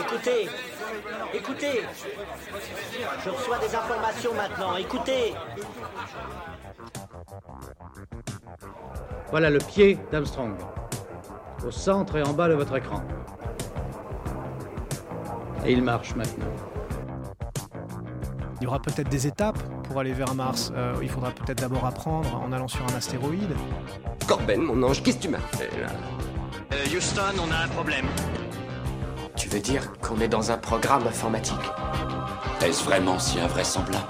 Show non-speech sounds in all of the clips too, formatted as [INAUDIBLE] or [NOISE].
Écoutez, écoutez. Je reçois des informations maintenant. Écoutez. Voilà le pied d'Armstrong. Au centre et en bas de votre écran. Et il marche maintenant. Il y aura peut-être des étapes pour aller vers Mars. Euh, il faudra peut-être d'abord apprendre en allant sur un astéroïde. Corben, mon ange, qu'est-ce que tu m'as fait là? Euh, Houston, on a un problème. Tu veux dire qu'on est dans un programme informatique Est-ce vraiment si invraisemblable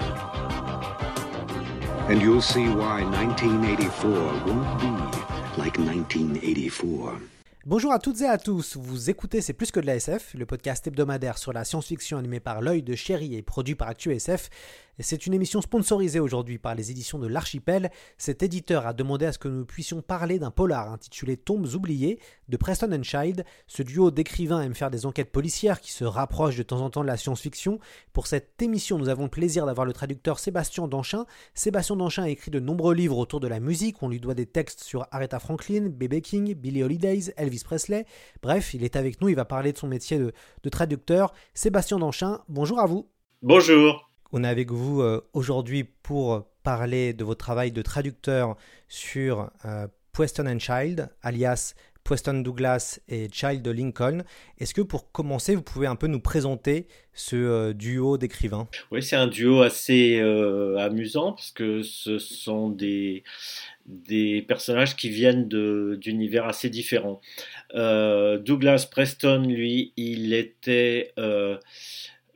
And you'll see why 1984 won't be like 1984. Bonjour à toutes et à tous, vous écoutez C'est plus que de la SF, le podcast hebdomadaire sur la science-fiction animé par l'œil de chéri et produit par ActuSF. C'est une émission sponsorisée aujourd'hui par les éditions de l'Archipel. Cet éditeur a demandé à ce que nous puissions parler d'un polar intitulé Tombes oubliées de Preston Child. Ce duo d'écrivains aime faire des enquêtes policières qui se rapprochent de temps en temps de la science-fiction. Pour cette émission, nous avons le plaisir d'avoir le traducteur Sébastien Danchin. Sébastien Danchin a écrit de nombreux livres autour de la musique. On lui doit des textes sur Aretha Franklin, B.B. King, Billie Holidays, Elvis Presley. Bref, il est avec nous, il va parler de son métier de, de traducteur. Sébastien Danchin, bonjour à vous. Bonjour. On est avec vous euh, aujourd'hui pour parler de votre travail de traducteur sur euh, Preston and Child, alias Preston Douglas et Child Lincoln. Est-ce que pour commencer, vous pouvez un peu nous présenter ce euh, duo d'écrivains? Oui, c'est un duo assez euh, amusant parce que ce sont des, des personnages qui viennent d'univers assez différents. Douglas Preston, lui, il était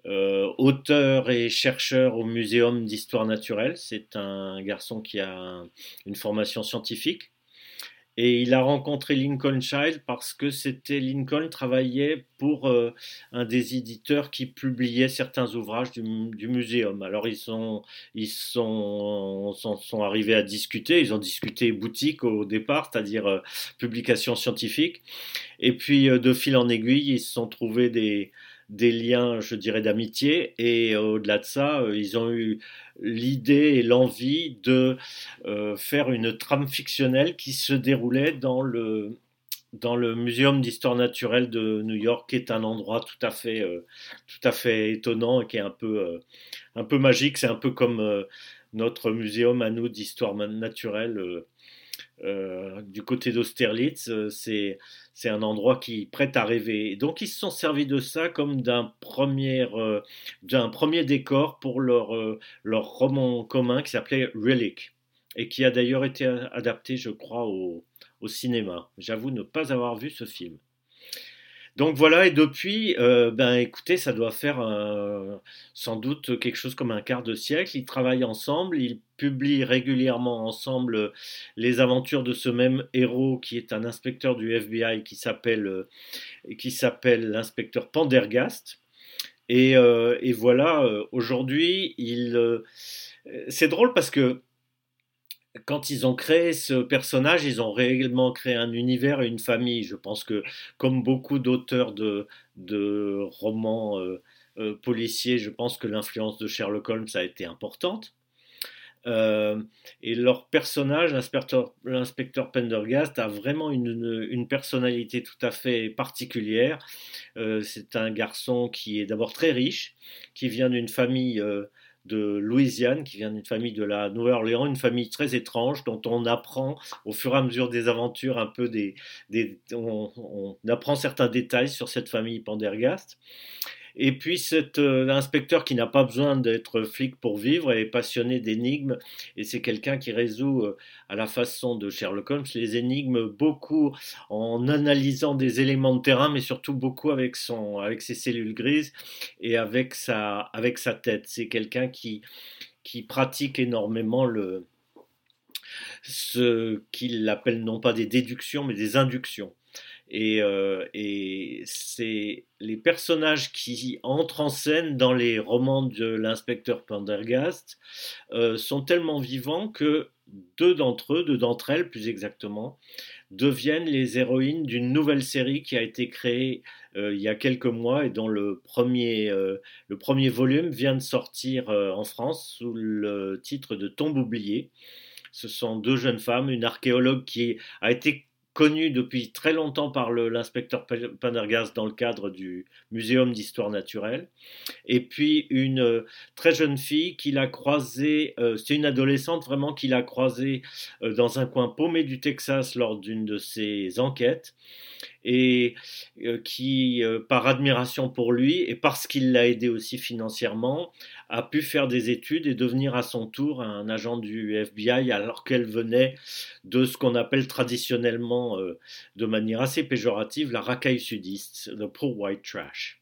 euh, auteur et chercheur au Muséum d'histoire naturelle. C'est un garçon qui a un, une formation scientifique. Et il a rencontré Lincoln Child parce que c'était Lincoln travaillait pour euh, un des éditeurs qui publiait certains ouvrages du, du muséum. Alors ils sont arrivés à discuter. Ils ont discuté boutique au départ, c'est-à-dire euh, publication scientifique. Et puis euh, de fil en aiguille, ils se sont trouvés des des liens, je dirais, d'amitié. Et au-delà de ça, ils ont eu l'idée et l'envie de euh, faire une trame fictionnelle qui se déroulait dans le dans le Muséum d'histoire naturelle de New York, qui est un endroit tout à fait euh, tout à fait étonnant et qui est un peu euh, un peu magique. C'est un peu comme notre muséum à nous d'histoire naturelle euh, du côté d'Austerlitz, euh, c'est un endroit qui prête à rêver. donc ils se sont servis de ça comme d'un premier euh, décor pour leur roman commun qui s'appelait Relic et qui a d'ailleurs été adapté, je crois, au, cinéma. J'avoue ne pas avoir vu ce film. Donc voilà, et depuis, ben écoutez, ça doit faire sans doute quelque chose comme un quart de siècle. Ils travaillent ensemble, ils publient régulièrement ensemble les aventures de ce même héros qui est un inspecteur du FBI qui s'appelle euh, qui s'appelle l'inspecteur Pendergast. Et, euh, voilà, euh, aujourd'hui, il c'est drôle parce que quand ils ont créé ce personnage, ils ont réellement créé un univers et une famille. Je pense que, comme beaucoup d'auteurs de, de, romans euh, euh, policiers, je pense que l'influence de Sherlock Holmes a été importante. Euh, et leur personnage, l'inspecteur Pendergast, a vraiment une, personnalité tout à fait particulière. Euh, C'est un garçon qui est d'abord très riche, qui vient d'une famille euh, de Louisiane, qui vient d'une famille de la Nouvelle-Orléans, une famille très étrange dont on apprend au fur et à mesure des aventures un peu des, on, apprend certains détails sur cette famille Pendergast. Et puis cet euh, inspecteur qui n'a pas besoin d'être flic pour vivre est passionné d'énigmes et c'est quelqu'un qui résout euh, à la façon de Sherlock Holmes les énigmes beaucoup en analysant des éléments de terrain mais surtout beaucoup avec son avec ses cellules grises et avec sa avec sa tête. C'est quelqu'un qui qui pratique énormément le ce qu'il appelle non pas des déductions mais des inductions. Et, euh, et c'est les personnages qui entrent en scène dans les romans de l'inspecteur Pendergast euh, sont tellement vivants que deux d'entre eux, deux d'entre elles plus exactement, deviennent les héroïnes d'une nouvelle série qui a été créée euh, il y a quelques mois et dont le premier, le premier volume vient de sortir en France sous le titre de Tombe oubliée. Ce sont deux jeunes femmes, une archéologue qui a été connu depuis très longtemps par l'inspecteur Pendergast dans le cadre du Muséum d'histoire naturelle. Et puis une euh, très jeune fille qu'il a croisée, euh, c'est une adolescente vraiment qu'il a croisée euh, dans un coin paumé du Texas lors d'une de ses enquêtes et qui, par admiration pour lui et parce qu'il l'a aidé aussi financièrement, a pu faire des études et devenir à son tour un agent du FBI alors qu'elle venait de ce qu'on appelle traditionnellement, euh, de manière assez péjorative, la racaille sudiste, le poor white trash.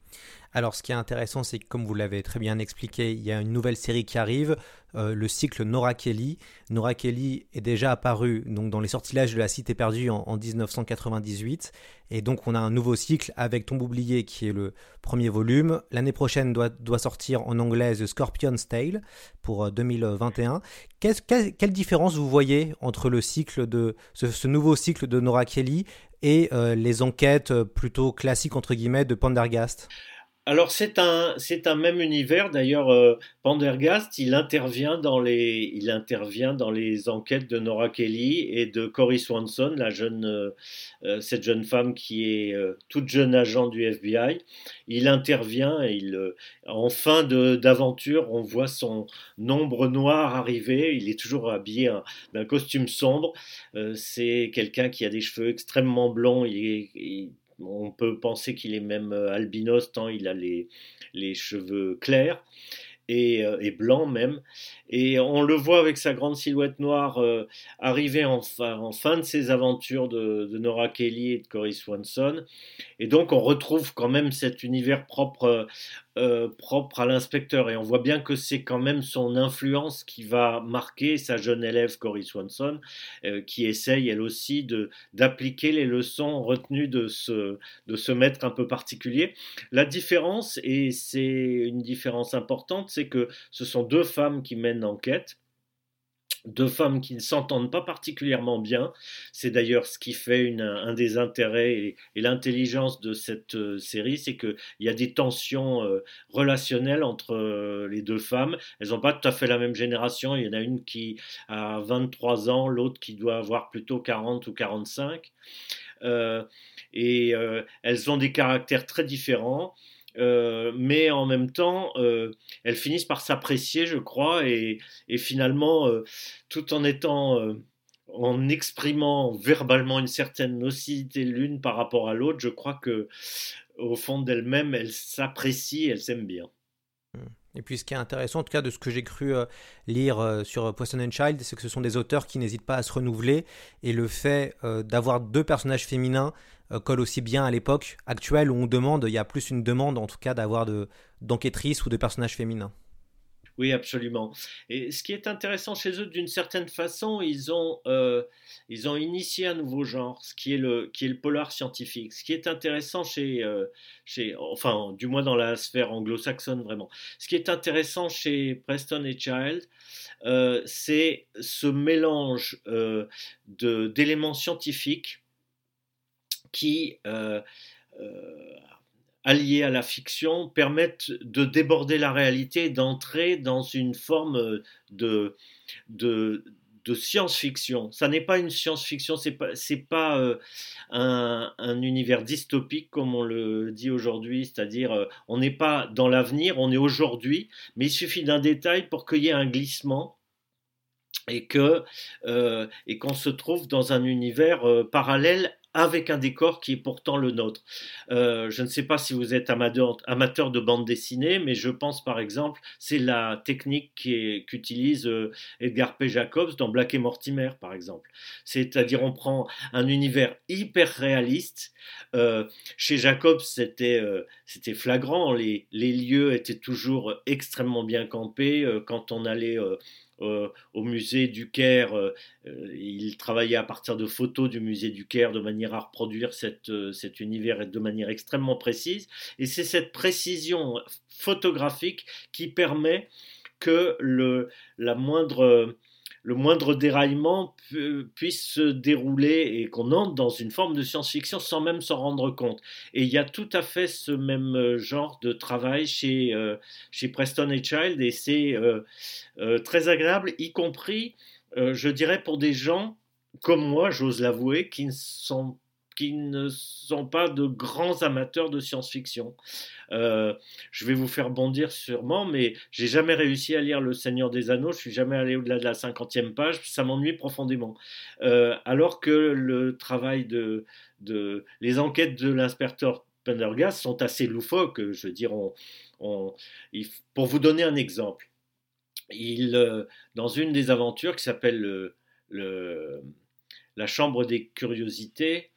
Alors, ce qui est intéressant, c'est que, comme vous l'avez très bien expliqué, il y a une nouvelle série qui arrive, euh, le cycle Nora Kelly. Nora Kelly est déjà apparu donc, dans les sortilèges de la Cité perdue en, 1998. Et donc, on a un nouveau cycle avec Tombe oublié, qui est le premier volume. L'année prochaine doit, doit sortir en anglais The Scorpion's Tale pour 2021. Euh, quelle différence vous voyez entre le cycle de ce, nouveau cycle de Nora Kelly et euh, les enquêtes plutôt classiques entre guillemets de Pendergast? Alors c'est un c'est un même univers. D'ailleurs euh, Pendergast il intervient dans les il intervient dans les enquêtes de Nora Kelly et de Cory Swanson la jeune euh, euh, cette jeune femme qui est toute jeune agent du FBI il intervient et il en fin d'aventure on voit son ombre noire arriver. Il est toujours habillé d'un costume sombre. C'est quelqu'un qui a des cheveux extrêmement blonds on peut penser qu'il est même euh, albinos tant il a les, les cheveux clairs et, euh, et blancs même. Et on le voit avec sa grande silhouette noire euh, arriver en fin, en fin, de ses aventures de, Nora Kelly et de Cory Swanson. Et donc on retrouve quand même cet univers propre, euh, propre à l'inspecteur. Et on voit bien que c'est quand même son influence qui va marquer sa jeune élève Cory Swanson, qui essaye elle aussi d'appliquer les leçons retenues de ce, de ce maître un peu particulier. La différence, et c'est une différence importante, c'est que ce sont deux femmes qui mènent enquête deux femmes qui ne s'entendent pas particulièrement bien. C'est d'ailleurs ce qui fait un des intérêts et, l'intelligence de cette euh, série, c'est qu'il y a des tensions euh, relationnelles entre euh, les deux femmes. Elles n'ont pas tout à fait la même génération. Il y en a une qui a 23 ans, l'autre qui doit avoir plutôt 40 ou 45. et elles ont des caractères très différents. Euh, mais en même temps, euh, elles finissent par s'apprécier, je crois, et, finalement, euh, tout en étant, en exprimant verbalement une certaine nocivité l'une par rapport à l'autre, je crois que au fond d'elles-mêmes, elles s'apprécient, elles s'aiment bien. Et puis ce qui est intéressant, en tout cas de ce que j'ai cru lire sur Poison and Child, c'est que ce sont des auteurs qui n'hésitent pas à se renouveler. Et le fait d'avoir deux personnages féminins colle aussi bien à l'époque actuelle où on demande, il y a plus une demande en tout cas d'avoir d'enquêtrices ou de personnages féminins. Oui, absolument. Et ce qui est intéressant chez eux, d'une certaine façon, ils ont, euh, ils ont initié un nouveau genre, ce qui est le, qui est le polar scientifique. Ce qui est intéressant chez, euh, chez enfin, du moins dans la sphère anglo-saxonne vraiment. Ce qui est intéressant chez Preston et Child, c'est ce mélange d'éléments scientifiques qui, euh, euh, alliés à la fiction, permettent de déborder la réalité, d'entrer dans une forme de, de, science-fiction. Ça n'est pas une science-fiction, c'est pas pas euh, un, un, univers dystopique comme on le dit aujourd'hui, c'est-à-dire on n'est pas dans l'avenir, on est aujourd'hui, mais il suffit d'un détail pour qu'il y ait un glissement et que et qu'on se trouve dans un univers parallèle avec un décor qui est pourtant le nôtre. Euh, je ne sais pas si vous êtes amateur, de bande dessinée, mais je pense par exemple, c'est la technique qu'utilise euh, Edgar P. Jacobs dans Black et Mortimer, par exemple. C'est-à-dire, on prend un univers hyper réaliste. Euh, chez Jacobs, c'était flagrant. Les, lieux étaient toujours extrêmement bien campés. quand on allait au musée du Caire. Euh, euh, il travaillait à partir de photos du musée du Caire de manière à reproduire cet univers de manière extrêmement précise. Et c'est cette précision photographique qui permet que la moindre le moindre déraillement puisse se dérouler et qu'on entre dans une forme de science-fiction sans même s'en rendre compte. Et il y a tout à fait ce même euh, genre de travail chez, euh, chez Preston et Child et c'est euh, très agréable, y compris, je dirais, pour des gens comme moi, j'ose l'avouer, qui ne sont qui ne sont pas de grands amateurs de science-fiction. Euh, je vais vous faire bondir sûrement, mais j'ai jamais réussi à lire Le Seigneur des Anneaux. Je suis jamais allé au-delà de la cinquantième page. Ça m'ennuie profondément. Euh, alors que le travail de, les enquêtes de l'inspecteur Pendergast sont assez loufoques. Je veux dire, pour vous donner un exemple, euh, dans une des aventures qui s'appelle le, le, La Chambre des Curiosités,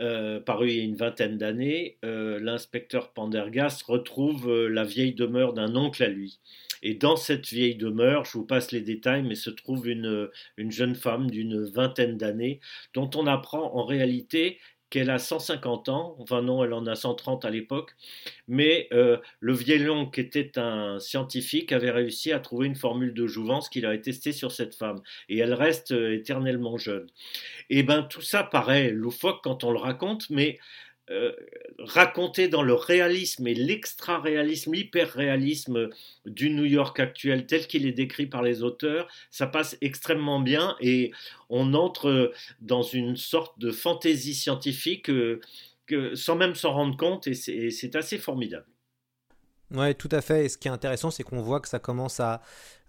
euh, paru il y a une vingtaine d'années, euh, l'inspecteur Pendergast retrouve euh, la vieille demeure d'un oncle à lui. Et dans cette vieille demeure, je vous passe les détails, mais se trouve une, une jeune femme d'une vingtaine d'années dont on apprend en réalité qu'elle a 150 ans, enfin non, elle en a 130 à l'époque, mais euh, le vieillon qui était un scientifique avait réussi à trouver une formule de jouvence qu'il avait testée sur cette femme, et elle reste euh, éternellement jeune. Et eh ben tout ça paraît loufoque quand on le raconte, mais euh, raconté dans le réalisme et l'extra-réalisme, l'hyper-réalisme du New York actuel tel qu'il est décrit par les auteurs, ça passe extrêmement bien et on entre dans une sorte de fantaisie scientifique euh, sans même s'en rendre compte et c'est assez formidable. Ouais, tout à fait. Et ce qui est intéressant, c'est qu'on voit que ça commence à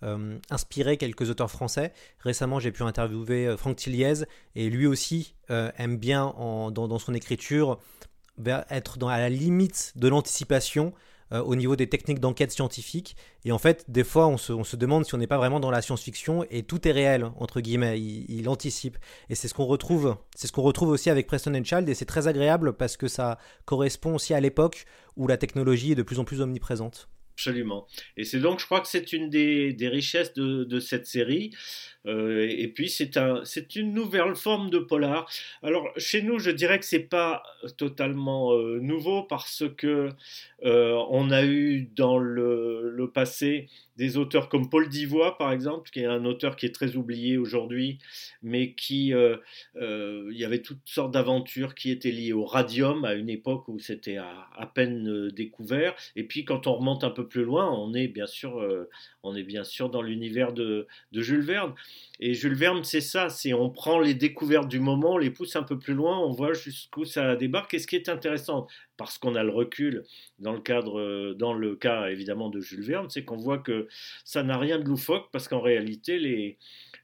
euh, inspirer quelques auteurs français. Récemment, j'ai pu interviewer Franck Tilliez et lui aussi aime bien dans, son écriture être dans, à la limite de l'anticipation euh, au niveau des techniques d'enquête scientifique. Et en fait, des fois, on se, demande si on n'est pas vraiment dans la science-fiction et tout est réel, entre guillemets. Il, anticipe. Et c'est ce qu'on retrouve, c'est ce qu'on retrouve aussi avec Preston and Child. Et c'est très agréable parce que ça correspond aussi à l'époque où la technologie est de plus en plus omniprésente. Absolument. Et c'est donc, je crois que c'est une des, richesses de, cette série. Euh, et puis, c'est un, une nouvelle forme de polar. Alors, chez nous, je dirais que c'est pas totalement euh, nouveau parce que euh, on a eu dans le, le passé des auteurs comme Paul Divois, par exemple, qui est un auteur qui est très oublié aujourd'hui, mais qui, il y avait toutes sortes d'aventures qui étaient liées au radium à une époque où c'était à, à, peine découvert. Et puis quand on remonte un peu plus loin, on est bien sûr, on est bien sûr dans l'univers de, de, Jules Verne. Et Jules Verne, c'est ça, c'est on prend les découvertes du moment, on les pousse un peu plus loin, on voit jusqu'où ça débarque. Et ce qui est intéressant, parce qu'on a le recul dans le cadre, dans le cas évidemment de Jules Verne, c'est qu'on voit que ça n'a rien de loufoque parce qu'en réalité,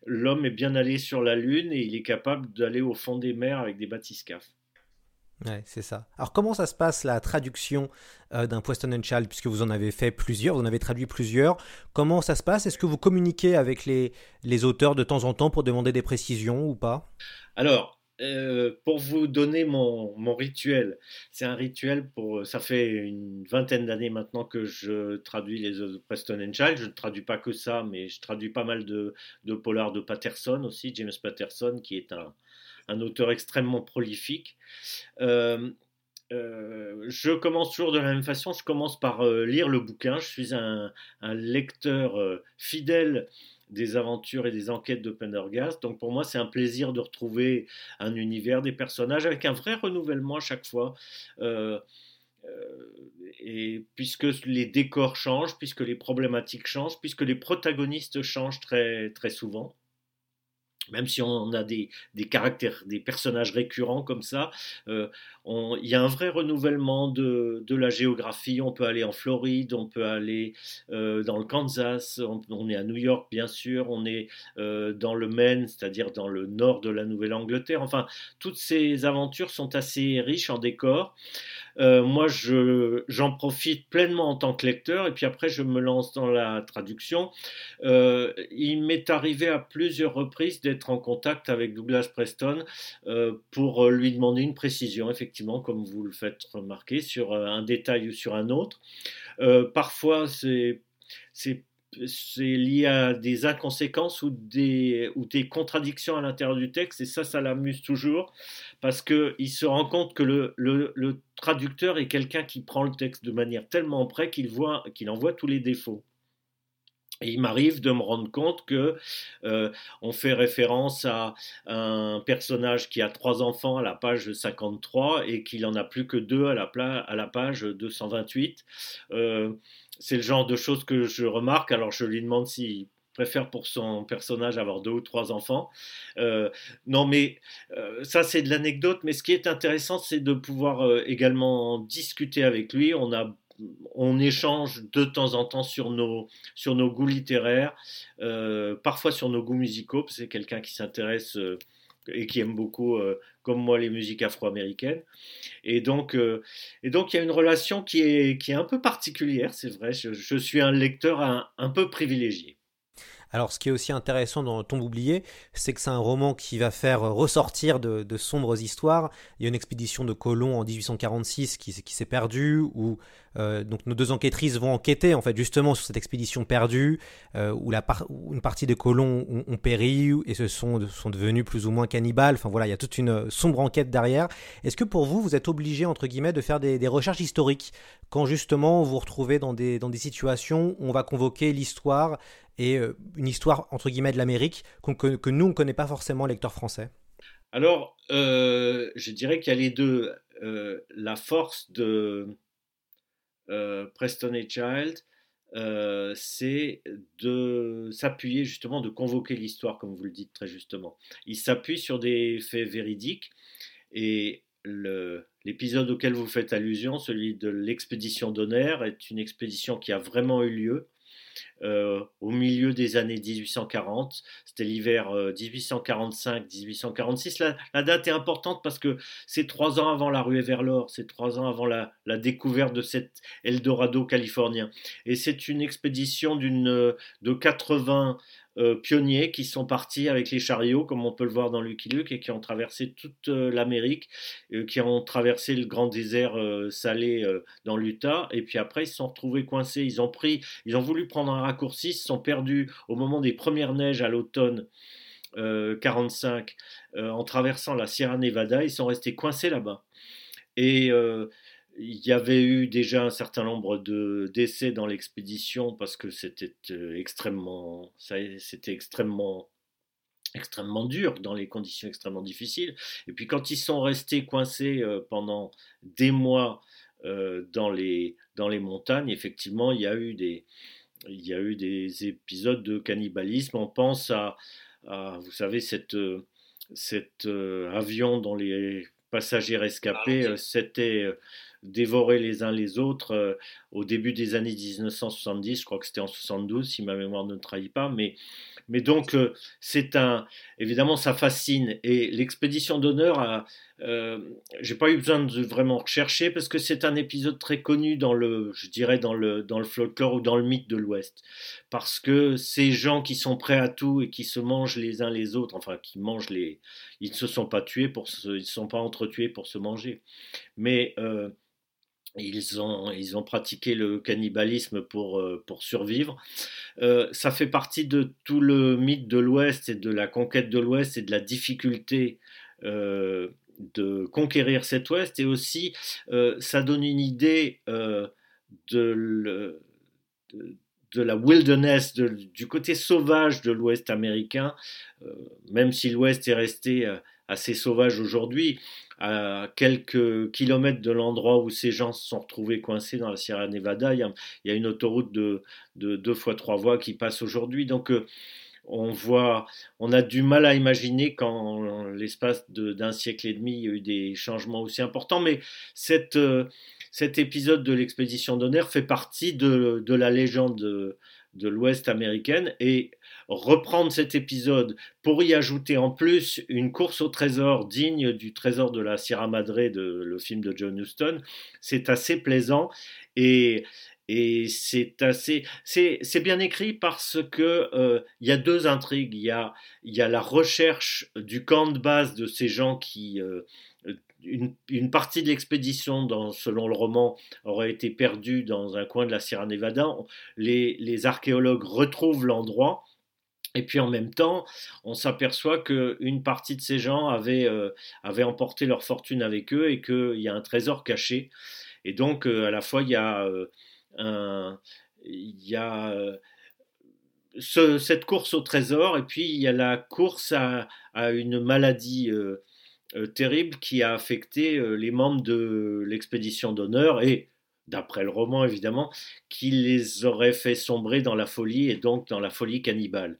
l'homme est bien allé sur la Lune et il est capable d'aller au fond des mers avec des bathyscaphes. Ouais, c'est ça. Alors comment ça se passe la traduction euh, d'un Preston and Child puisque vous en avez fait plusieurs, vous en avez traduit plusieurs. Comment ça se passe? Est-ce que vous communiquez avec les, les auteurs de temps en temps pour demander des précisions ou pas? Alors, euh, pour vous donner mon, mon rituel, c'est un rituel pour. Ça fait une vingtaine d'années maintenant que je traduis les de Preston and Child. Je ne traduis pas que ça, mais je traduis pas mal de, de polars de Patterson aussi, James Patterson, qui est un, un auteur extrêmement prolifique. Euh, euh, je commence toujours de la même façon. Je commence par lire le bouquin. Je suis un, lecteur fidèle des aventures et des enquêtes de Pendergast. Donc pour moi, c'est un plaisir de retrouver un univers, des personnages avec un vrai renouvellement à chaque fois. Euh, euh, et puisque les décors changent, puisque les problématiques changent, puisque les protagonistes changent très souvent même si on a des, caractères, des personnages récurrents comme ça, euh, il y a un vrai renouvellement de, la géographie. On peut aller en Floride, on peut aller euh, dans le Kansas, on, est à New York bien sûr, on est euh, dans le Maine, c'est-à-dire dans le nord de la Nouvelle-Angleterre. Enfin, toutes ces aventures sont assez riches en décors. Euh, moi, j'en profite pleinement en tant que lecteur, et puis après, je me lance dans la traduction. Euh, il m'est arrivé à plusieurs reprises d'être en contact avec Douglas Preston euh, pour lui demander une précision, effectivement, comme vous le faites remarquer, sur un détail ou sur un autre. parfois, c'est c'est lié à des inconséquences ou des, ou des contradictions à l'intérieur du texte, et ça, ça l'amuse toujours, parce qu'il se rend compte que le traducteur est quelqu'un qui prend le texte de manière tellement près qu'il voit qu'il en voit tous les défauts. Il m'arrive de me rendre compte que euh, on fait référence à un personnage qui a trois enfants à la page 53 et qu'il en a plus que deux à la, page 228. Euh, c'est le genre de choses que je remarque. Alors je lui demande si préfère pour son personnage avoir deux ou trois enfants. Euh, non, mais ça c'est de l'anecdote. Mais ce qui est intéressant, c'est de pouvoir également discuter avec lui. On a on échange de temps en temps sur nos, sur nos goûts littéraires, euh, parfois sur nos goûts musicaux, parce que c'est quelqu'un qui s'intéresse euh, et qui aime beaucoup, euh, comme moi, les musiques afro-américaines. Et donc, et donc, il y a une relation qui est, qui est un peu particulière, c'est vrai. Je, suis un lecteur un, un peu privilégié. Alors, ce qui est aussi intéressant dans Tombe oubliée, c'est que c'est un roman qui va faire ressortir de, de, sombres histoires. Il y a une expédition de colons en 1846 qui, qui s'est perdue, où euh, donc nos deux enquêtrices vont enquêter en fait justement sur cette expédition perdue, euh, où, une partie des colons ont, péri et se sont, sont devenus plus ou moins cannibales. Enfin voilà, il y a toute une sombre enquête derrière. Est-ce que pour vous, vous êtes obligé entre guillemets de faire des, recherches historiques quand justement vous vous retrouvez dans des, dans des situations où on va convoquer l'histoire et euh, une histoire entre guillemets de l'Amérique que, que, nous on ne connaît pas forcément lecteur français? Alors, euh, je dirais qu'il y a les deux. Euh, la force de euh, Preston et Child, euh, c'est de s'appuyer justement, de convoquer l'histoire, comme vous le dites très justement. Il s'appuie sur des faits véridiques et l'épisode auquel vous faites allusion, celui de l'expédition d'honneur, est une expédition qui a vraiment eu lieu euh, au milieu des années 1840. C'était l'hiver euh, 1845-1846. La, la, date est importante parce que c'est trois ans avant la ruée vers l'or, c'est trois ans avant la, découverte de cet Eldorado californien. Et c'est une expédition d'une de 80 euh, pionniers qui sont partis avec les chariots, comme on peut le voir dans Lucky Luke, et qui ont traversé toute euh, l'Amérique, euh, qui ont traversé le grand désert euh, salé euh, dans l'Utah, et puis après ils se sont retrouvés coincés. Ils ont pris, ils ont voulu prendre un raccourci, ils se sont perdus au moment des premières neiges à l'automne 45, en traversant la Sierra Nevada, ils sont restés coincés là-bas. Et il y avait eu déjà un certain nombre de décès dans l'expédition parce que c'était euh, extrêmement, c'était extrêmement, extrêmement dur dans les conditions extrêmement difficiles. Et puis quand ils sont restés coincés euh, pendant des mois euh, dans les dans les montagnes, effectivement, il y a eu des il y a eu des épisodes de cannibalisme. On pense à, à vous savez, cette, cet avion dont les passagers rescapés s'étaient dévorer les uns les autres euh, au début des années 1970, je crois que c'était en 72 si ma mémoire ne trahit pas, mais, donc euh, c'est un, évidemment ça fascine. Et l'expédition d'honneur euh, j'ai pas eu besoin de vraiment rechercher parce que c'est un épisode très connu dans le, je dirais dans le, dans le folklore ou dans le mythe de l'Ouest, parce que ces gens qui sont prêts à tout et qui se mangent les uns les autres, enfin qui mangent les, ils ne se sont pas tués pour se, ils ne sont pas entretués pour se manger, mais euh, ils ont, ils ont pratiqué le cannibalisme pour, euh, pour survivre. Euh, ça fait partie de tout le mythe de l'Ouest et de la conquête de l'Ouest et de la difficulté euh, de conquérir cet Ouest. Et aussi, ça donne une idée de, de, la wilderness, de, du côté sauvage de l'Ouest américain, même si l'Ouest est resté assez sauvage aujourd'hui à quelques kilomètres de l'endroit où ces gens se sont retrouvés coincés dans la Sierra Nevada, il y a, une autoroute de, de, deux fois trois voies qui passe aujourd'hui. Donc, euh, on voit, on a du mal à imaginer qu'en l'espace d'un siècle et demi, il y a eu des changements aussi importants. Mais euh, cet épisode de l'expédition d'honneur fait partie de, la légende de, de l'Ouest américaine et reprendre cet épisode pour y ajouter en plus une course au trésor digne du trésor de la Sierra Madre de le film de John Huston, c'est assez plaisant et et c'est assez c'est bien écrit parce que euh, il y a deux intrigues il y a y a la recherche du camp de base de ces gens qui euh, une, une, partie de l'expédition, selon le roman, aurait été perdue dans un coin de la Sierra Nevada. Les, les archéologues retrouvent l'endroit. Et puis en même temps, on s'aperçoit qu'une partie de ces gens avaient, euh, emporté leur fortune avec eux et qu'il y a un trésor caché. Et donc, euh, à la fois, il y a euh, un. Y a. Ce, cette course au trésor, et puis il y a la course à, à une maladie euh, euh, terrible qui a affecté euh, les membres de l'expédition d'honneur et d'après le roman évidemment, qui les aurait fait sombrer dans la folie et donc dans la folie cannibale.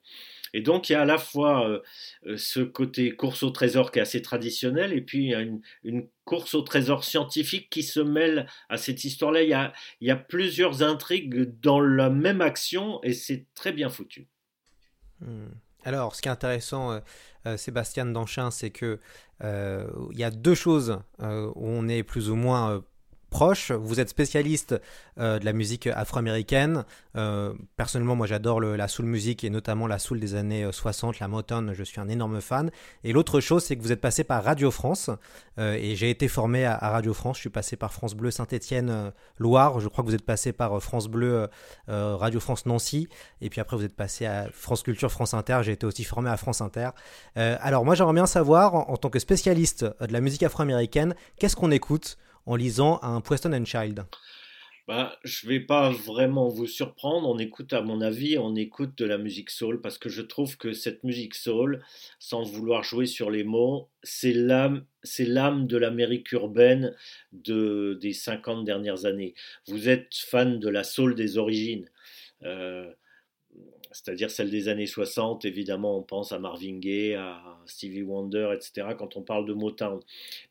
Et donc il y a à la fois euh, euh, ce côté course au trésor qui est assez traditionnel, et puis il y a une, course au trésor scientifique qui se mêle à cette histoire-là. Il, y a plusieurs intrigues dans la même action, et c'est très bien foutu. Hmm. Alors, ce qui est intéressant, euh, Sébastien Danchin, c'est que il y a deux choses où on est plus ou moins proche. Vous êtes spécialiste euh, de la musique afro-américaine. Euh, personnellement, moi j'adore la soul musique et notamment la soul des années 60, euh, la Motown, je suis un énorme fan. Et l'autre chose, c'est que vous êtes passé par Radio France et j'ai été formé à, Radio France. Je suis passé par France Bleu Saint-Étienne Loire. Je crois que vous êtes passé par France Bleu Radio France Nancy. Et puis après, vous êtes passé à France Culture France Inter. J'ai été aussi formé à France Inter. alors moi, j'aimerais bien savoir, en tant que spécialiste de la musique afro-américaine, qu'est-ce qu'on écoute en lisant un Preston and Child bah, je vais pas vraiment vous surprendre. On écoute, à mon avis, on écoute de la musique soul parce que je trouve que cette musique soul, sans vouloir jouer sur les mots, c'est l'âme, c'est l'âme de l'Amérique urbaine de, des 50 dernières années. Vous êtes fan de la soul des origines. Euh, c'est-à-dire celle des années 60, évidemment, on pense à Marvin Gaye, à Stevie Wonder, etc., quand on parle de Motown.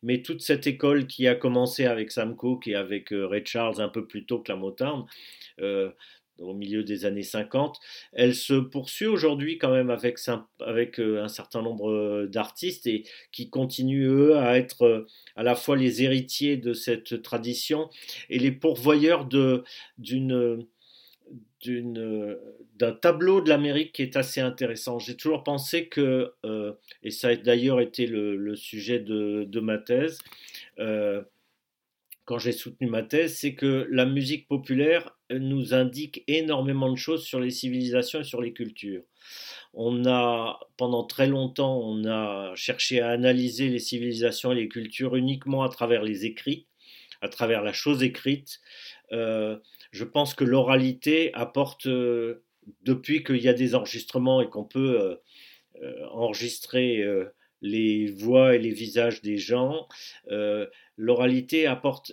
Mais toute cette école qui a commencé avec Sam Cooke et avec euh, Ray Charles un peu plus tôt que la Motown, euh, au milieu des années 50, elle se poursuit aujourd'hui quand même avec, avec euh, un certain nombre d'artistes et qui continuent, eux, à être à la fois les héritiers de cette tradition et les pourvoyeurs d'une d'un tableau de l'Amérique qui est assez intéressant. J'ai toujours pensé que, euh, et ça a d'ailleurs été le, sujet de, ma thèse, euh, quand j'ai soutenu ma thèse, c'est que la musique populaire nous indique énormément de choses sur les civilisations et sur les cultures. On a, pendant très longtemps, on a cherché à analyser les civilisations et les cultures uniquement à travers les écrits, à travers la chose écrite. Euh, je pense que l'oralité apporte, euh, depuis qu'il y a des enregistrements et qu'on peut euh, euh, enregistrer les voix et les visages des gens, l'oralité apporte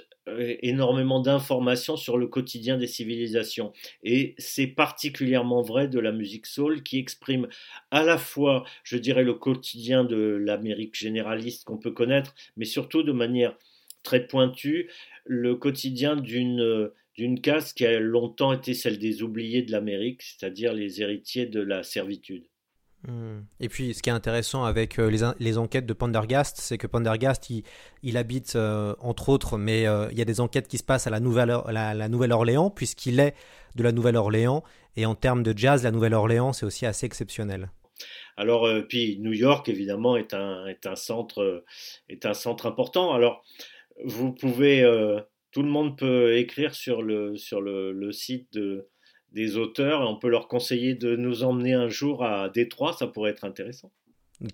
énormément d'informations sur le quotidien des civilisations. Et c'est particulièrement vrai de la musique soul qui exprime à la fois, je dirais, le quotidien de l'Amérique généraliste qu'on peut connaître, mais surtout de manière très pointue, le quotidien d'une d'une caste qui a longtemps été celle des oubliés de l'Amérique, c'est-à-dire les héritiers de la servitude. Hmm. Et puis, ce qui est intéressant avec euh, les, enquêtes de Pendergast, c'est que Pendergast, il, habite euh, entre autres, mais euh, il y a des enquêtes qui se passent à la Nouvelle-Orléans, puisqu'il est de la Nouvelle-Orléans. Et en termes de jazz, la Nouvelle-Orléans, c'est aussi assez exceptionnel. Alors, puis New York, évidemment, est un, est un, centre, est un centre important. Alors, vous pouvez tout le monde peut écrire sur le, sur le, site de, des auteurs et on peut leur conseiller de nous emmener un jour à Détroit, ça pourrait être intéressant.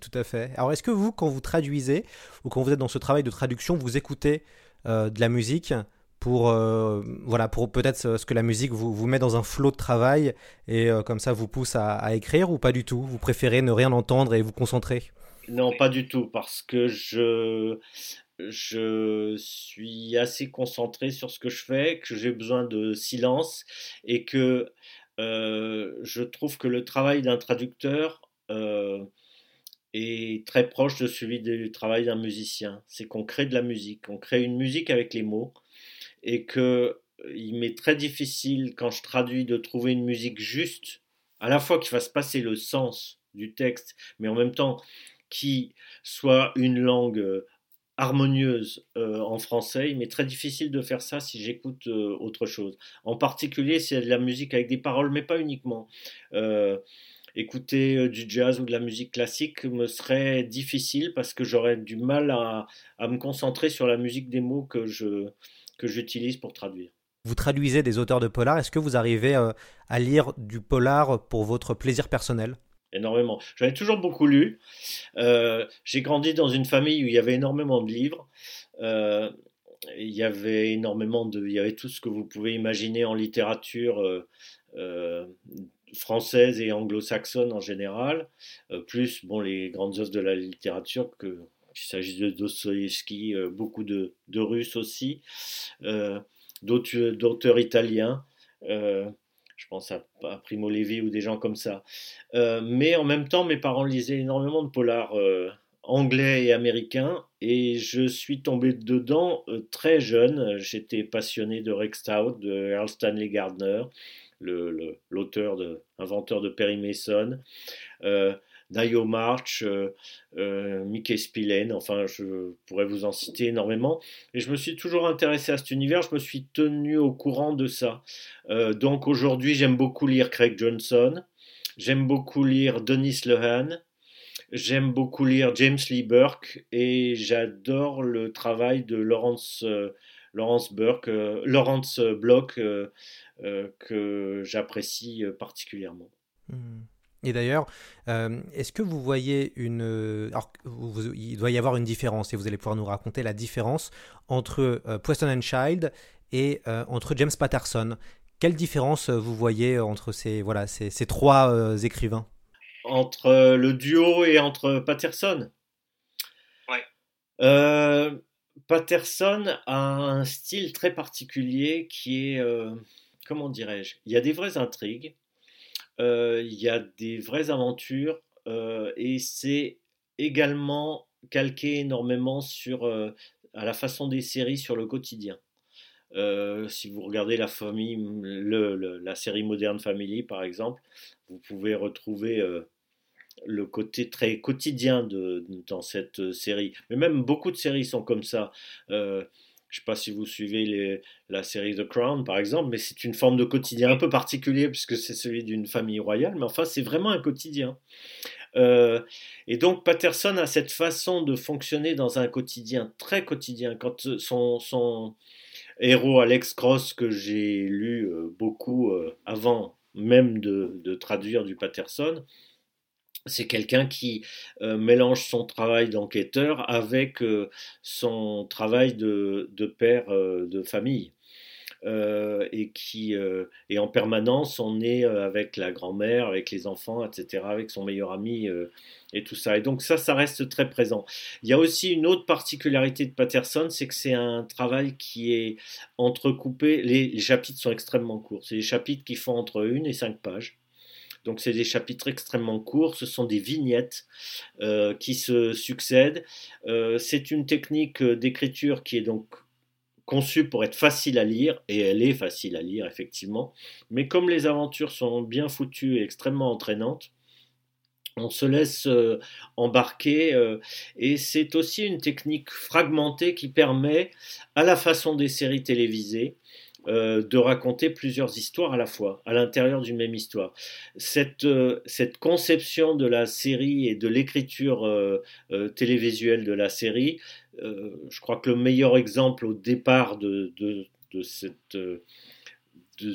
Tout à fait. Alors est-ce que vous, quand vous traduisez ou quand vous êtes dans ce travail de traduction, vous écoutez euh, de la musique pour, euh, voilà, pour peut-être ce que la musique vous, vous met dans un flot de travail et euh, comme ça vous pousse à, à, écrire ou pas du tout? Vous préférez ne rien entendre et vous concentrer? Non, pas du tout, parce que je, je suis assez concentré sur ce que je fais, que j'ai besoin de silence et que euh, je trouve que le travail d'un traducteur euh, est très proche de celui du travail d'un musicien. C'est qu'on crée de la musique, on crée une musique avec les mots et que il m'est très difficile quand je traduis de trouver une musique juste, à la fois qui fasse passer le sens du texte, mais en même temps qui soit une langue harmonieuse euh, en français, mais très difficile de faire ça si j'écoute euh, autre chose. En particulier, c'est de la musique avec des paroles, mais pas uniquement. Euh, écouter du jazz ou de la musique classique me serait difficile parce que j'aurais du mal à, à, me concentrer sur la musique des mots que je que j'utilise pour traduire. Vous traduisez des auteurs de polar. Est-ce que vous arrivez à lire du polar pour votre plaisir personnel? Énormément. J'en ai toujours beaucoup lu. Euh, j'ai grandi dans une famille où il y avait énormément de livres. Euh, il y avait énormément de, il y avait tout ce que vous pouvez imaginer en littérature euh, française et anglo-saxonne en général, plus bon les grandes œuvres de la littérature que s'agisse de Dostoïevski, beaucoup de, de Russes aussi. d'auteurs italiens. Je pense à, Primo Levi ou des gens comme ça. mais en même temps, mes parents lisaient énormément de polars anglais et américains et je suis tombé dedans très jeune. J'étais passionné de Rex Stout, de Earl Stanley Gardner, l'auteur, inventeur de Perry Mason. Dio March, euh, euh, Mickey Spillane, enfin je pourrais vous en citer énormément. Et je me suis toujours intéressé à cet univers, je me suis tenu au courant de ça. Euh, donc aujourd'hui j'aime beaucoup lire Craig Johnson, j'aime beaucoup lire Denis Lehan, j'aime beaucoup lire James Lee Burke et j'adore le travail de Lawrence, Lawrence Burke, Lawrence Block que j'apprécie particulièrement. Hmm. Et d'ailleurs, euh, est-ce que vous voyez une... Alors, il doit y avoir une différence, et vous allez pouvoir nous raconter la différence entre euh, Preston and Child et euh, entre James Patterson. Quelle différence vous voyez entre ces, voilà, ces, ces trois écrivains? Entre le duo et entre Patterson? Ouais. Patterson a un style très particulier qui est... comment dirais-je? Il y a des vraies intrigues euh, il y a des vraies aventures euh, et c'est également calqué énormément sur euh, à la façon des séries sur le quotidien. si vous regardez la famille, la série Modern Family par exemple, vous pouvez retrouver le côté très quotidien de, dans cette série. Mais même beaucoup de séries sont comme ça. Je ne sais pas si vous suivez la série The Crown, par exemple, mais c'est une forme de quotidien un peu particulier puisque c'est celui d'une famille royale, mais enfin, c'est vraiment un quotidien. Euh, et donc, Patterson a cette façon de fonctionner dans un quotidien très quotidien. Quand son, son héros, Alex Cross, que j'ai lu euh, beaucoup euh, avant même de, traduire du Patterson, c'est quelqu'un qui euh, mélange son travail d'enquêteur avec euh, son travail de, père euh, de famille. et qui est en permanence on est avec la grand-mère, avec les enfants, etc., avec son meilleur ami et tout ça. Et donc ça, ça reste très présent. Il y a aussi une autre particularité de Patterson, c'est que c'est un travail qui est entrecoupé. Les, les chapitres sont extrêmement courts. C'est des chapitres qui font entre une et cinq pages. Donc c'est des chapitres extrêmement courts, ce sont des vignettes euh, qui se succèdent. Euh, c'est une technique d'écriture qui est donc conçue pour être facile à lire, et elle est facile à lire effectivement, mais comme les aventures sont bien foutues et extrêmement entraînantes, on se laisse euh, embarquer et c'est aussi une technique fragmentée qui permet, à la façon des séries télévisées, euh, de raconter plusieurs histoires à la fois, à l'intérieur d'une même histoire. Cette, euh, conception de la série et de l'écriture euh, télévisuelle de la série, je crois que le meilleur exemple au départ de,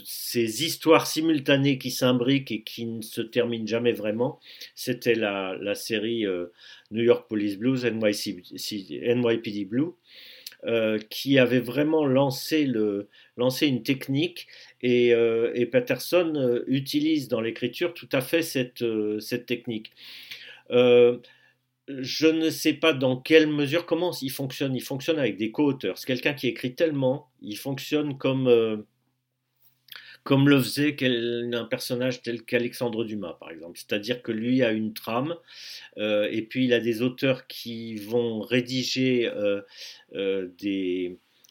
ces histoires simultanées qui s'imbriquent et qui ne se terminent jamais vraiment, c'était la, série New York Police Blues, NYPD Blue, euh, qui avait vraiment lancé, le, lancé une technique et, euh, et Patterson euh, utilise dans l'écriture tout à fait cette, cette technique. je ne sais pas dans quelle mesure, comment il fonctionne. Il fonctionne avec des co-auteurs. C'est quelqu'un qui écrit tellement, il fonctionne comme comme le faisait un personnage tel qu'Alexandre Dumas, par exemple. C'est-à-dire que lui a une trame, euh, et puis il a des auteurs qui vont rédiger euh, euh,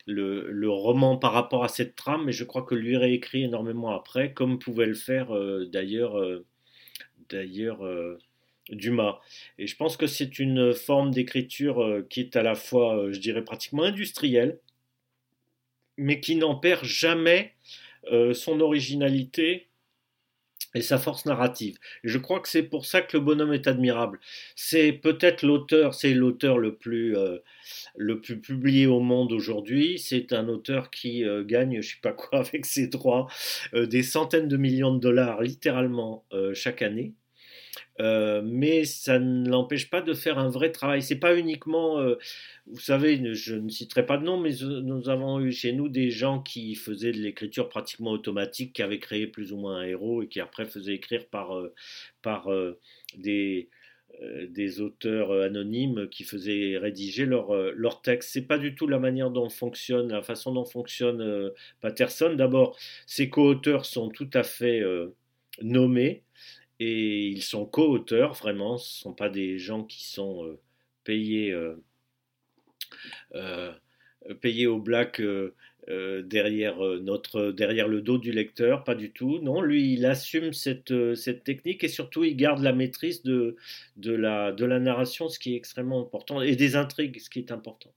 le, roman par rapport à cette trame, mais je crois que lui réécrit énormément après, comme pouvait le faire d'ailleurs Dumas. Et je pense que c'est une forme d'écriture qui est à la fois, je dirais, pratiquement industrielle, mais qui n'en perd jamais euh, son originalité et sa force narrative. Et je crois que c'est pour ça que le bonhomme est admirable. C'est peut-être l'auteur, c'est l'auteur le plus euh, le plus publié au monde aujourd'hui. C'est un auteur qui euh, gagne, je sais pas quoi, [LAUGHS] avec ses droits, des centaines de millions de dollars littéralement chaque année. Euh, mais ça ne l'empêche pas de faire un vrai travail. C'est pas uniquement, euh, vous savez, je ne citerai pas de nom, mais nous avons eu chez nous des gens qui faisaient de l'écriture pratiquement automatique, qui avaient créé plus ou moins un héros et qui après faisaient écrire par, euh, par des, des auteurs anonymes qui faisaient rédiger leur, leur texte. C'est pas du tout la manière dont fonctionne, la façon dont fonctionne Patterson. D'abord, ses co-auteurs sont tout à fait nommés et ils sont co-auteurs vraiment. Ce ne sont pas des gens qui sont payés, payés au black euh, derrière, euh, notre, derrière le dos du lecteur, pas du tout. Non, lui, il assume cette, euh, technique et surtout, il garde la maîtrise de la narration, ce qui est extrêmement important, et des intrigues, ce qui est important.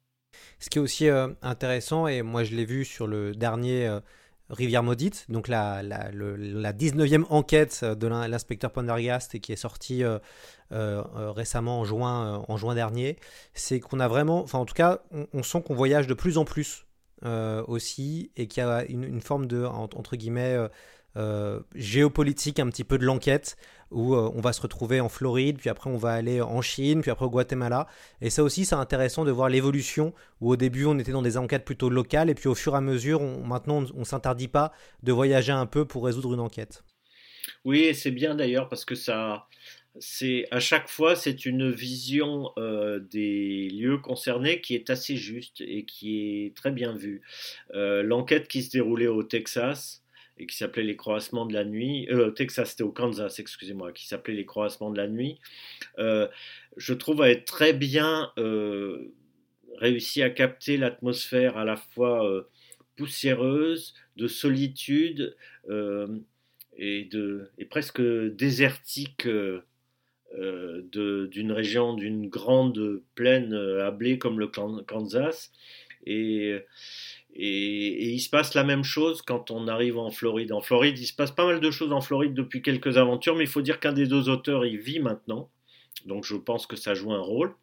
Ce qui est aussi intéressant, et moi je l'ai vu sur le dernier Rivière Maudite, donc la, la, la 19e enquête de l'inspecteur Pendergast et qui est sortie récemment en juin, en juin dernier, c'est qu'on a vraiment, enfin en tout cas, on sent qu'on voyage de plus en plus euh, aussi, et qui a une, forme de, entre guillemets, euh, euh, géopolitique un petit peu de l'enquête, où on va se retrouver en Floride, puis après on va aller en Chine, puis après au Guatemala. Et ça aussi, c'est intéressant de voir l'évolution, où au début on était dans des enquêtes plutôt locales, et puis au fur et à mesure, maintenant on ne s'interdit pas de voyager un peu pour résoudre une enquête. Oui, c'est bien d'ailleurs parce que ça, c'est à chaque fois c'est une vision euh, des lieux concernés qui est assez juste et qui est très bien vue. Euh, l'enquête qui se déroulait au Texas et qui s'appelait les croissements de la nuit, euh, Texas c'était au Kansas, excusez-moi, qui s'appelait les croissements de la nuit, je trouve à être très bien réussi à capter l'atmosphère à la fois poussiéreuse, de solitude et, de, presque désertique euh, d'une région, d'une grande plaine à blé comme le Kansas. Et, il se passe la même chose quand on arrive en Floride. En Floride, il se passe pas mal de choses en Floride depuis quelques aventures, mais il faut dire qu'un des deux auteurs y vit maintenant. Donc je pense que ça joue un rôle.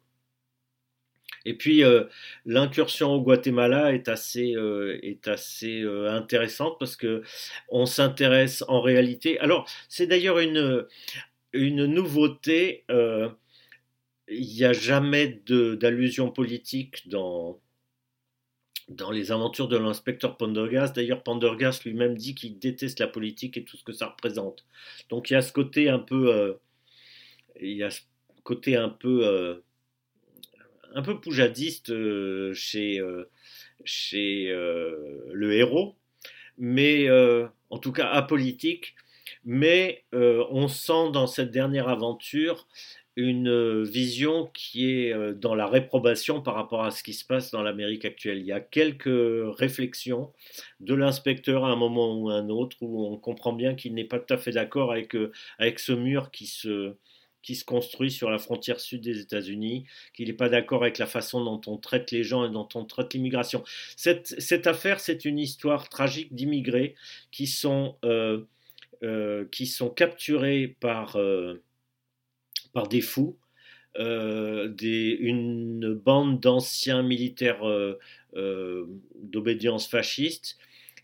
Et puis euh, l'incursion au Guatemala est assez, euh, est assez intéressante parce que on s'intéresse en réalité. Alors c'est d'ailleurs une, une nouveauté, euh, il n'y a jamais d'allusion politique dans, dans les aventures de l'inspecteur Pendergast. D'ailleurs, Pendergast lui-même dit qu'il déteste la politique et tout ce que ça représente. Donc il y a ce côté un peu, euh, il y a ce côté un peu, euh, un peu poujadiste chez, chez le héros, mais en tout cas apolitique mais euh, on sent dans cette dernière aventure une euh, vision qui est euh, dans la réprobation par rapport à ce qui se passe dans l'Amérique actuelle. Il y a quelques réflexions de l'inspecteur à un moment ou à un autre où on comprend bien qu'il n'est pas tout à fait d'accord avec, avec ce mur qui se, qui se construit sur la frontière sud des États-Unis, qu'il n'est pas d'accord avec la façon dont on traite les gens et dont on traite l'immigration. Cette, cette affaire, c'est une histoire tragique d'immigrés qui sont euh, qui sont capturés par, euh, par des fous, euh, des, une bande d'anciens militaires d'obédience fasciste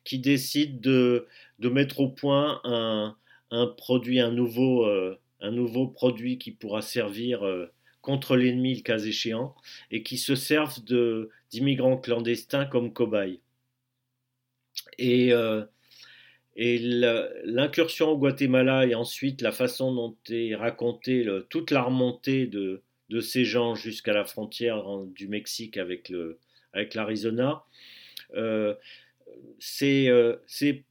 qui décident de, mettre au point un, produit, un nouveau, un nouveau produit qui pourra servir contre l'ennemi le cas échéant, et qui se servent d'immigrants clandestins comme cobayes. Et et l'incursion au Guatemala et ensuite la façon dont est racontée toute la remontée de, ces gens jusqu'à la frontière du Mexique avec l'Arizona, euh, euh,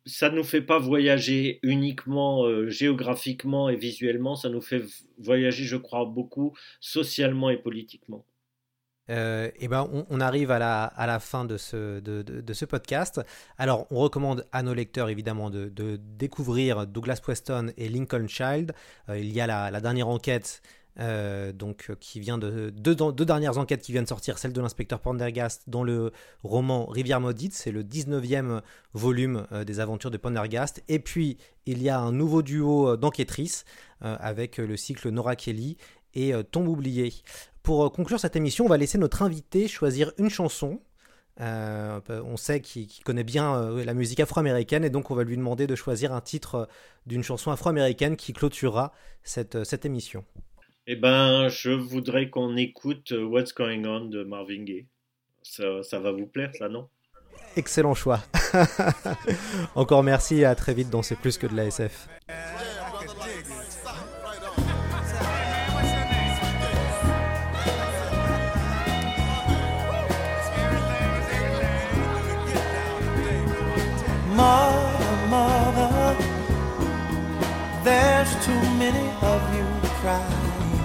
ça ne nous fait pas voyager uniquement euh, géographiquement et visuellement, ça nous fait voyager, je crois, beaucoup socialement et politiquement. Euh, et ben on, arrive à la, fin de ce, podcast. Alors, on recommande à nos lecteurs évidemment de, découvrir Douglas Preston et Lincoln Child. Euh, il y a la, dernière enquête. Euh, donc, qui vient de deux, dernières enquêtes qui viennent sortir, celle de l'inspecteur Pendergast dans le roman Rivière maudite, c'est le 19e volume des aventures de Pendergast. Et puis il y a un nouveau duo d'enquêtrices avec le cycle Nora Kelly et Tombe oublié. Pour euh, conclure cette émission, on va laisser notre invité choisir une chanson. Euh, on sait qu'il connaît bien euh, la musique afro-américaine et donc on va lui demander de choisir un titre d'une chanson afro-américaine qui clôturera cette, cette émission. Eh ben, je voudrais qu'on écoute What's Going On de Marvin Gaye. Ça, ça va vous plaire, ça, non? Excellent choix. [LAUGHS] Encore merci et à très vite dans C'est plus que de la SF. Mother, mother, there's too many of you crying.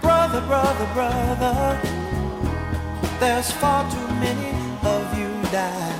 Brother, brother, brother, there's far too many of you dying.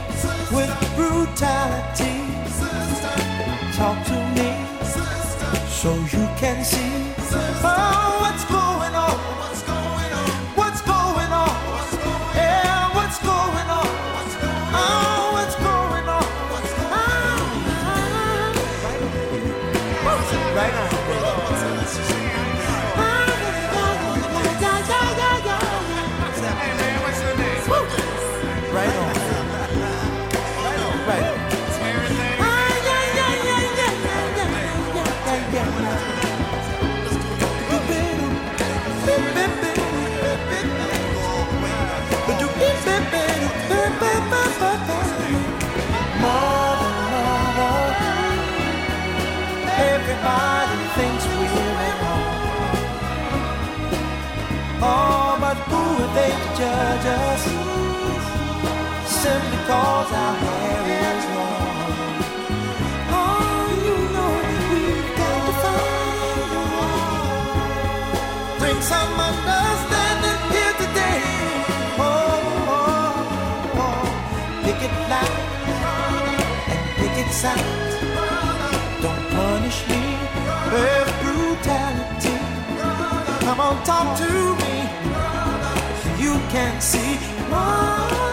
with brutality. Talk to me so you can see signs. Don't punish me with brutality. Come on, talk to me. You can see what's